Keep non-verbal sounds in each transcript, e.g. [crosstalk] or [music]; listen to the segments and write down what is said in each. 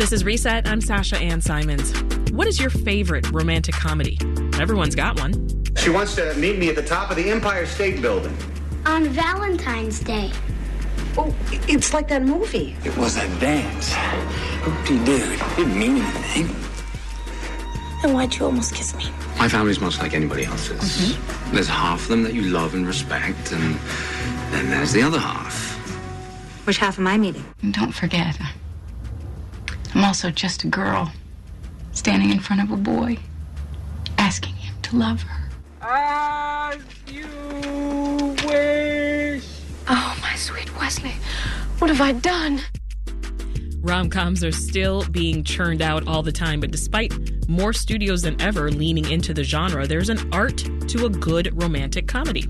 This is Reset. I'm Sasha Ann Simons. What is your favorite romantic comedy? Everyone's got one. She wants to meet me at the top of the Empire State Building. On Valentine's Day. Oh, it's like that movie. It was a dance. Hoop-de-doo. Didn't mean anything. And why'd you almost kiss me? My family's much like anybody else's. Mm-hmm. There's half of them that you love and respect, and then there's the other half. Which half am I meeting? And don't forget, I'm also just a girl standing in front of a boy, asking him to love her. As you wish. Oh, my sweet Wesley, what have I done? Rom coms are still being churned out all the time, but despite more studios than ever leaning into the genre, there's an art to a good romantic comedy.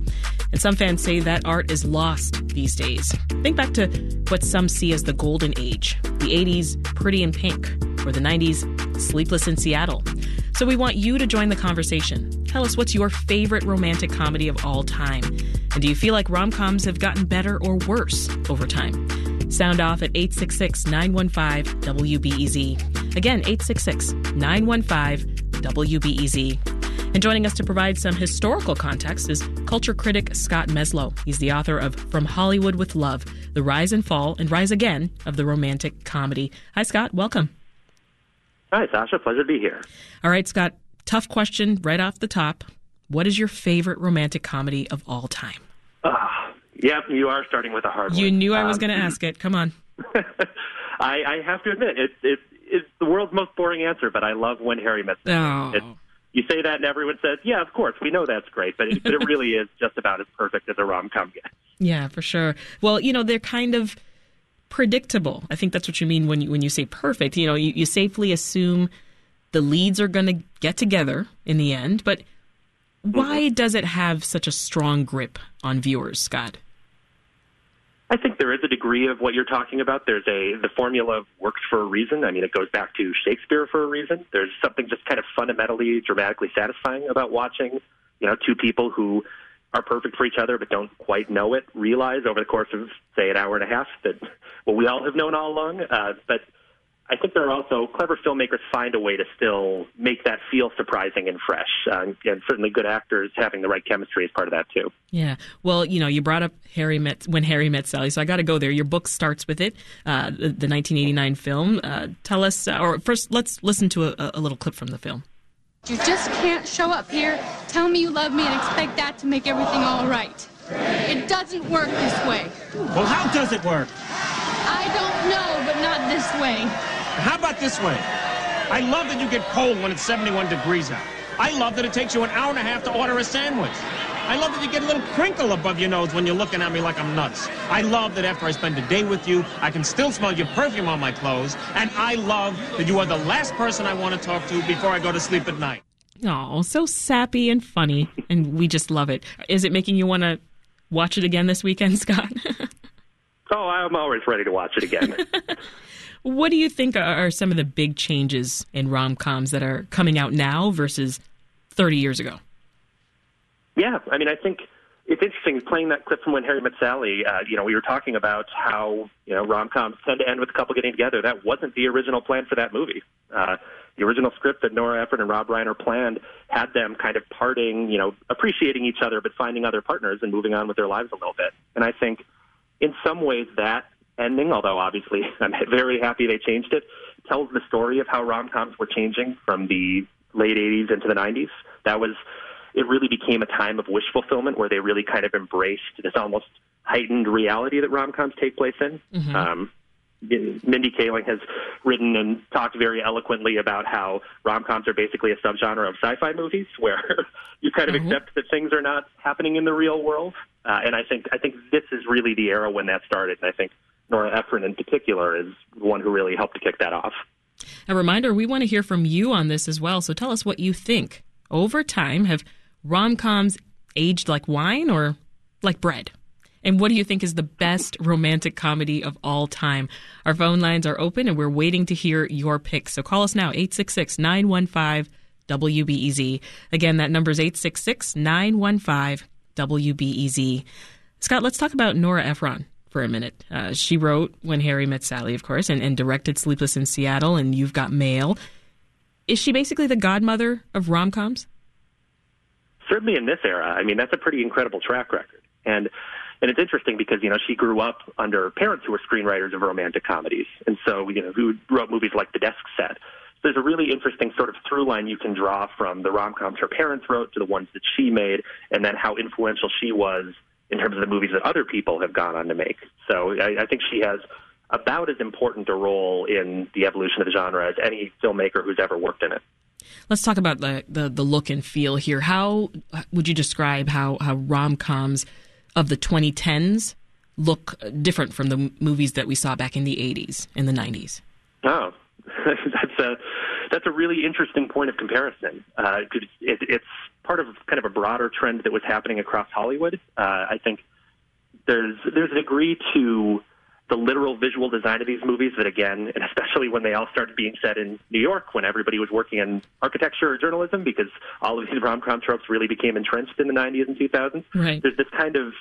And some fans say that art is lost these days. Think back to what some see as the golden age the 80s, Pretty in Pink, or the 90s, Sleepless in Seattle. So we want you to join the conversation. Tell us what's your favorite romantic comedy of all time. And do you feel like rom coms have gotten better or worse over time? Sound off at 866 915 WBEZ. Again, 866 915 WBEZ. And joining us to provide some historical context is culture critic Scott Meslow. He's the author of From Hollywood with Love The Rise and Fall and Rise Again of the Romantic Comedy. Hi, Scott. Welcome. Hi, Sasha. Pleasure to be here. All right, Scott. Tough question right off the top. What is your favorite romantic comedy of all time? Uh, yep, you are starting with a hard you one. knew I was Um, going to ask it. Come on. [laughs] I, I have to admit, it, it, world's most boring answer, but I love When Harry Met Sally. Oh. You say that, and everyone says, "Yeah, of course, we know that's great," but it, but it really is just about as perfect as a rom com gets. Yeah, for sure. Well, you know, they're kind of predictable. I think that's what you mean when you when you say perfect. You know, you, you safely assume the leads are going to get together in the end, but mm-hmm. why does it have such a strong grip on viewers, Scott? I think there is a degree of what you're talking about. There's a the formula works for a reason. I mean, it goes back to Shakespeare for a reason. There's something just kind of fundamentally, dramatically satisfying about watching, you know, two people who are perfect for each other but don't quite know it realize over the course of say an hour and a half that what we all have known all along. Uh, but I think there are also clever filmmakers find a way to still make that feel surprising and fresh, uh, and certainly good actors having the right chemistry is part of that too. Yeah. Well, you know, you brought up Harry met when Harry met Sally, so I got to go there. Your book starts with it, uh, the, the 1989 film. Uh, tell us, uh, or first, let's listen to a, a little clip from the film. You just can't show up here, tell me you love me, and expect that to make everything all right. It doesn't work this way. Well, how does it work? I don't know, but not this way. How about this way? I love that you get cold when it's 71 degrees out. I love that it takes you an hour and a half to order a sandwich. I love that you get a little crinkle above your nose when you're looking at me like I'm nuts. I love that after I spend a day with you, I can still smell your perfume on my clothes. And I love that you are the last person I want to talk to before I go to sleep at night. Oh, so sappy and funny, and we just love it. Is it making you want to watch it again this weekend, [laughs] Scott? Oh, I'm always ready to watch it again. [laughs] what do you think are some of the big changes in rom coms that are coming out now versus 30 years ago? Yeah, I mean, I think it's interesting playing that clip from when Harry met Sally. Uh, you know, we were talking about how you know rom coms tend to end with a couple getting together. That wasn't the original plan for that movie. Uh, the original script that Nora Ephron and Rob Reiner planned had them kind of parting, you know, appreciating each other, but finding other partners and moving on with their lives a little bit. And I think, in some ways, that ending, although obviously [laughs] I'm very happy they changed it, tells the story of how rom coms were changing from the late 80s into the 90s. That was it really became a time of wish fulfillment where they really kind of embraced this almost heightened reality that rom coms take place in. Mm-hmm. Um, Mindy Kaling has written and talked very eloquently about how rom coms are basically a subgenre of sci fi movies [laughs] where [laughs] you kind of Mhm. accept that things are not happening in the real world. Uh, and I think I think this is really the era when that started. And I think Nora Ephron in particular is the one who really helped to kick that off. A reminder we want to hear from you on this as well, so tell us what you think. Over time, have rom coms aged like wine or like bread? And what do you think is the best romantic comedy of all time? Our phone lines are open and we're waiting to hear your picks. So call us now, 866 915 WBEZ. Again, that number is 866 915 WBEZ. Scott, let's talk about Nora Ephron for a minute. Uh, she wrote When Harry Met Sally, of course, and, and directed Sleepless in Seattle and You've Got Mail. Is she basically the godmother of rom coms? Certainly in this era. I mean, that's a pretty incredible track record. And and it's interesting because you know she grew up under parents who were screenwriters of romantic comedies, and so you know who wrote movies like The Desk Set. So there's a really interesting sort of through line you can draw from the rom coms her parents wrote to the ones that she made, and then how influential she was in terms of the movies that other people have gone on to make. So I, I think she has about as important a role in the evolution of the genre as any filmmaker who's ever worked in it. Let's talk about the, the, the look and feel here. How would you describe how, how rom coms of the 2010s look different from the movies that we saw back in the 80s and the 90s? Oh, [laughs] that's a that's a really interesting point of comparison. Uh, it, it's part of kind of a broader trend that was happening across Hollywood. Uh, I think there's there's a degree to the literal visual design of these movies that again, and especially when they all started being set in New York, when everybody was working in architecture or journalism, because all of these rom-com tropes really became entrenched in the 90s and 2000s. Right. There's this kind of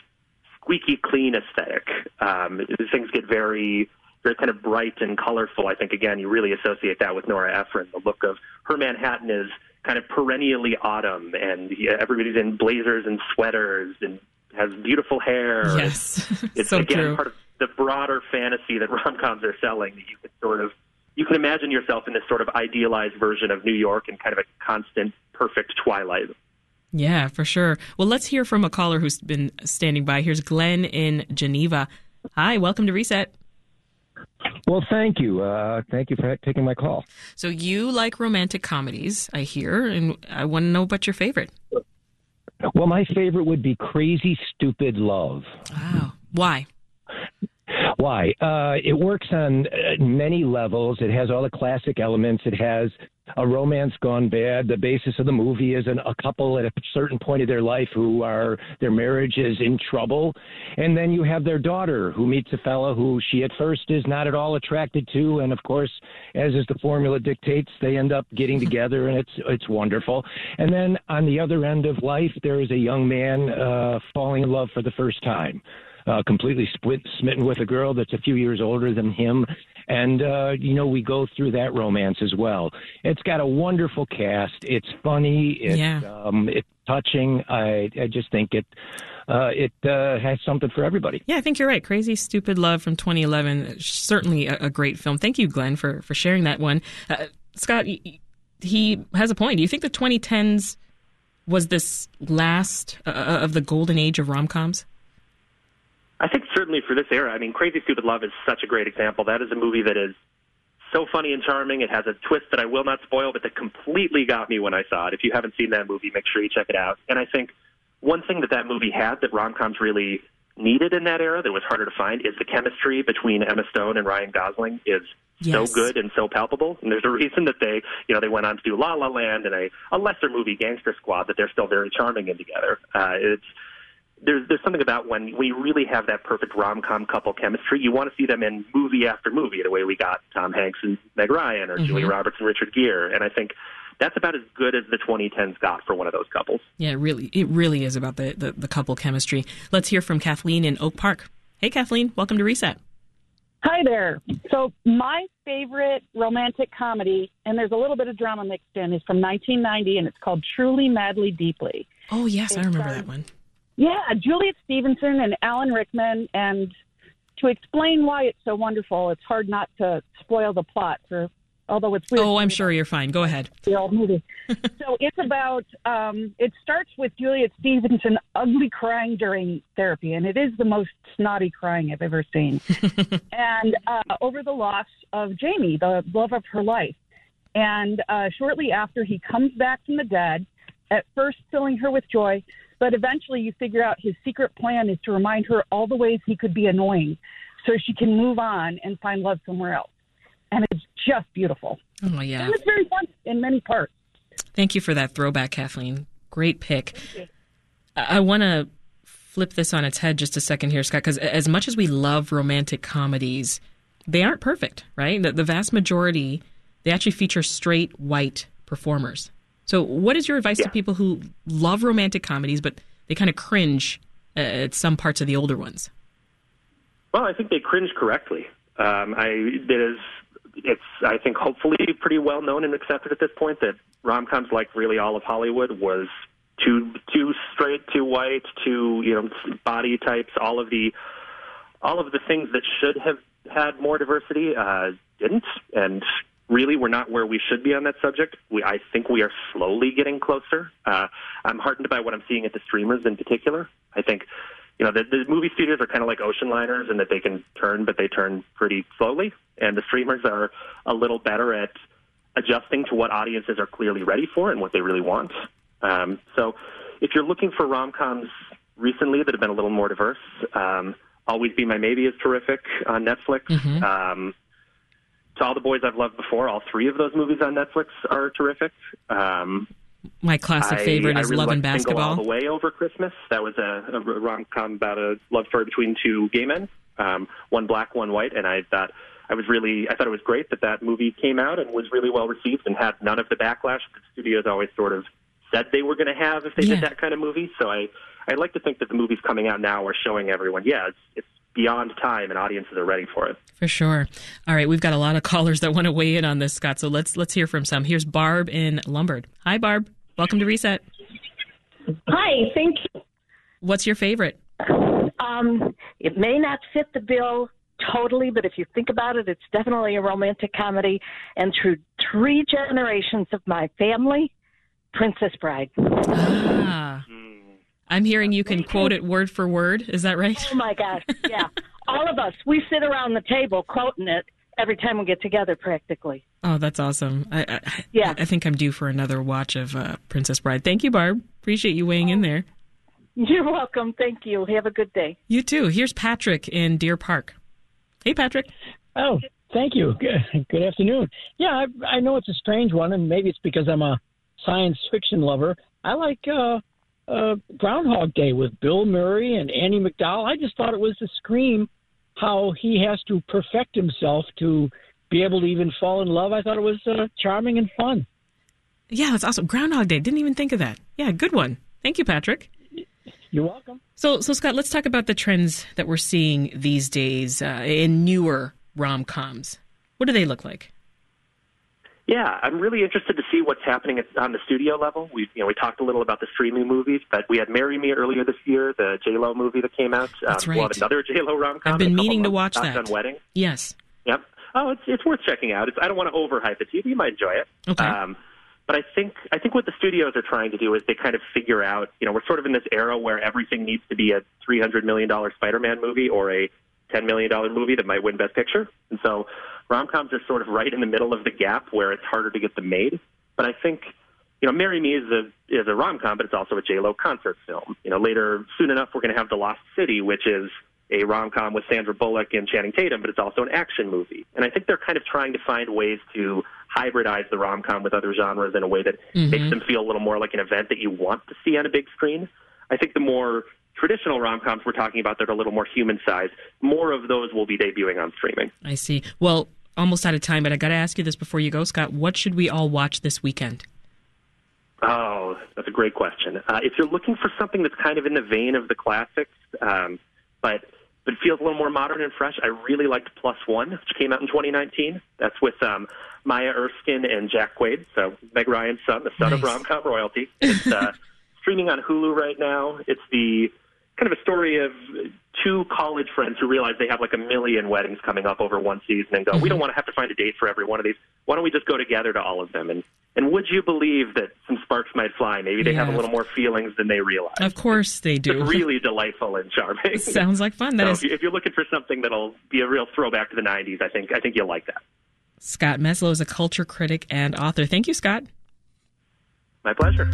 squeaky clean aesthetic. Um, things get very very kind of bright and colorful. I think again, you really associate that with Nora Ephron. The look of her Manhattan is kind of perennially autumn, and everybody's in blazers and sweaters and has beautiful hair. Yes, it's [laughs] so again true. part of the broader fantasy that rom coms are selling. That you can sort of you can imagine yourself in this sort of idealized version of New York and kind of a constant, perfect twilight. Yeah, for sure. Well, let's hear from a caller who's been standing by. Here's Glenn in Geneva. Hi, welcome to Reset. Well, thank you. Uh, thank you for taking my call. So you like romantic comedies, I hear, and I want to know about your favorite. Well, my favorite would be Crazy Stupid Love. Wow. Why? Why? Uh, it works on uh, many levels. It has all the classic elements. It has a romance gone bad. The basis of the movie is an, a couple at a certain point of their life who are their marriage is in trouble, and then you have their daughter who meets a fellow who she at first is not at all attracted to, and of course, as is the formula dictates, they end up getting together, and it's it's wonderful. And then on the other end of life, there is a young man uh, falling in love for the first time uh, completely split, smitten with a girl that's a few years older than him. And, uh, you know, we go through that romance as well. It's got a wonderful cast. It's funny. It's, Yeah. um, it's touching. I, I just think it, uh, it uh, has something for everybody. Yeah, I think you're right. Crazy Stupid Love from 2011, certainly a, a great film. Thank you, Glenn, for, for sharing that one. Uh, Scott, he has a point. Do you think the 2010s was this last uh, of the golden age of rom coms? I think certainly for this era, I mean, Crazy Stupid Love is such a great example. That is a movie that is so funny and charming. It has a twist that I will not spoil, but that completely got me when I saw it. If you haven't seen that movie, make sure you check it out. And I think one thing that that movie had that rom-coms really needed in that era that was harder to find is the chemistry between Emma Stone and Ryan Gosling is Yes. so good and so palpable. And there's a reason that they, you know, they went on to do La La Land and a, a lesser movie, Gangster Squad, that they're still very charming in together. Uh, it's there's there's something about when we really have that perfect rom com couple chemistry. You want to see them in movie after movie, the way we got Tom Hanks and Meg Ryan, or mm-hmm. Julia Roberts and Richard Gere. And I think that's about as good as the 2010s got for one of those couples. Yeah, it really, it really is about the, the, the couple chemistry. Let's hear from Kathleen in Oak Park. Hey, Kathleen, welcome to Reset. Hi there. So my favorite romantic comedy, and there's a little bit of drama mixed in, is from 1990, and it's called Truly, Madly, Deeply. Oh, yes, I remember that one. Yeah, Juliet Stevenson and Alan Rickman, and to explain why it's so wonderful, it's hard not to spoil the plot for. Although it's weird. Oh, I'm sure you're fine. Go ahead. the old movie. [laughs] so it's about. Um, it starts with Juliet Stevenson ugly crying during therapy, and it is the most snotty crying I've ever seen. [laughs] and uh, over the loss of Jamie, the love of her life. And uh, shortly after, he comes back from the dead. At first, filling her with joy, but eventually, you figure out his secret plan is to remind her all the ways he could be annoying, so she can move on and find love somewhere else. And it's just beautiful. Oh, yeah. And it's very fun in many parts. Thank you for that throwback, Kathleen. Great pick. I, I want to flip this on its head just a second here, Scott, because as much as we love romantic comedies, they aren't perfect, right? The, the vast majority, they actually feature straight white performers. So, what is your advice to people who love romantic comedies, but they kind of cringe uh, at some parts of the older ones? Well, I think they cringe correctly. Um, I it is it's I think hopefully pretty well known and accepted at this point that rom coms like really all of Hollywood was too too straight, too white, too you know body types, all of the all of the things that should have had more diversity uh, didn't, and really we're not where we should be on that subject. We, I think we are slowly getting closer. Uh, I'm heartened by what I'm seeing at the streamers in particular. I think you know, the, the movie studios are kind of like ocean liners in that they can turn, but they turn pretty slowly. And the streamers are a little better at adjusting to what audiences are clearly ready for and what they really want. Um, so if you're looking for rom coms recently that have been a little more diverse, um, Always Be My Maybe is terrific on Netflix. Mm-hmm. Um, to All the Boys I've Loved Before, all three of those movies on Netflix are terrific. Um, My classic I- favorite I is really Love and Basketball. All the Way Over Christmas. That was a, a rom com about a love story between two gay men, um, one black, one white, and I thought I was really I thought it was great that that movie came out and was really well received and had none of the backlash that studios always sort of said they were going to have if they Yeah. did that kind of movie. So I I like to think that the movies coming out now are showing everyone, yeah, it's it's beyond time and audiences are ready for it. For sure. All right, we've got a lot of callers that want to weigh in on this, Scott. So let's let's hear from some. Here's Barb in Lombard. Hi, Barb. Welcome to Reset. Hi, thank you. What's your favorite? Um, it may not fit the bill totally, but if you think about it, it's definitely a romantic comedy. And through three generations of my family, Princess Bride. Ah. I'm hearing you can quote it word for word. Is that right? Oh my gosh, [laughs] yeah. All of us, we sit around the table quoting it every time we get together practically. Oh, that's awesome. I, I, Yeah. I think I'm due for another watch of uh, Princess Bride. Thank you, Barb. Appreciate you weighing in there. You're welcome. Thank you. Have a good day. You too. Here's Patrick in Deer Park. Hey, Patrick. Oh, thank you. Good, good afternoon. Yeah, I, I know it's a strange one, and maybe it's because I'm a science fiction lover. I like uh, uh, Groundhog Day with Bill Murray and Andie MacDowell. I just thought it was a scream how he has to perfect himself to be able to even fall in love. I thought it was uh, charming and fun. Yeah, that's awesome. Groundhog Day. Didn't even think of that. Yeah, good one. Thank you, Patrick. You're welcome. So, so Scott, let's talk about the trends that we're seeing these days uh, in newer rom coms. What do they look like? Yeah, I'm really interested to see what's happening at, on the studio level. We, you know, we talked a little about the streaming movies, but we had "Marry Me" earlier this year, the J Lo movie that came out. That's um, We'll right. have another J Lo rom com. I've been meaning to watch that. Wedding. Yes. Yep. Oh, it's it's worth checking out. It's, I don't want to overhype it. You, you might enjoy it. Okay. Um, but I think I think what the studios are trying to do is they kind of figure out. You know, we're sort of in this era where everything needs to be a three hundred million dollar Spider-Man movie or a ten million dollar movie that might win Best Picture, and so rom coms are sort of right in the middle of the gap where it's harder to get them made. But I think you know, "Marry Me" is a is a rom com, but it's also a J Lo concert film. You know, later soon enough we're going to have The Lost City, which is a rom com with Sandra Bullock and Channing Tatum, but it's also an action movie. And I think they're kind of trying to find ways to hybridize the rom com with other genres in a way that Mhm. makes them feel a little more like an event that you want to see on a big screen. I think the more traditional rom coms we're talking about that are a little more human sized, more of those will be debuting on streaming. I see. Well, almost out of time, but I got to ask you this before you go, Scott. What should we all watch this weekend? Oh, that's a great question. Uh, if you're looking for something that's kind of in the vein of the classics, um, but but feels a little more modern and fresh, I really liked Plus One, which came out in 2019. That's with um, Maya Erskine and Jack Quaid, so Meg Ryan's son, the son of Nice. rom-com royalty. It's uh, [laughs] streaming on Hulu right now. It's the kind of a story of two college friends who realize they have like a million weddings coming up over one season and go, we don't mm-hmm. want to have to find a date for every one of these. Why don't we just go together to all of them? And and would you believe that some sparks might fly? Maybe they have a little more feelings than they realize. Of course they do. It's [laughs] really delightful and charming. [laughs] Sounds like fun. That so is- if you're looking for something that'll be a real throwback to the '90s, I think I think you'll like that. Scott Meslow is a culture critic and author. Thank you, Scott. My pleasure.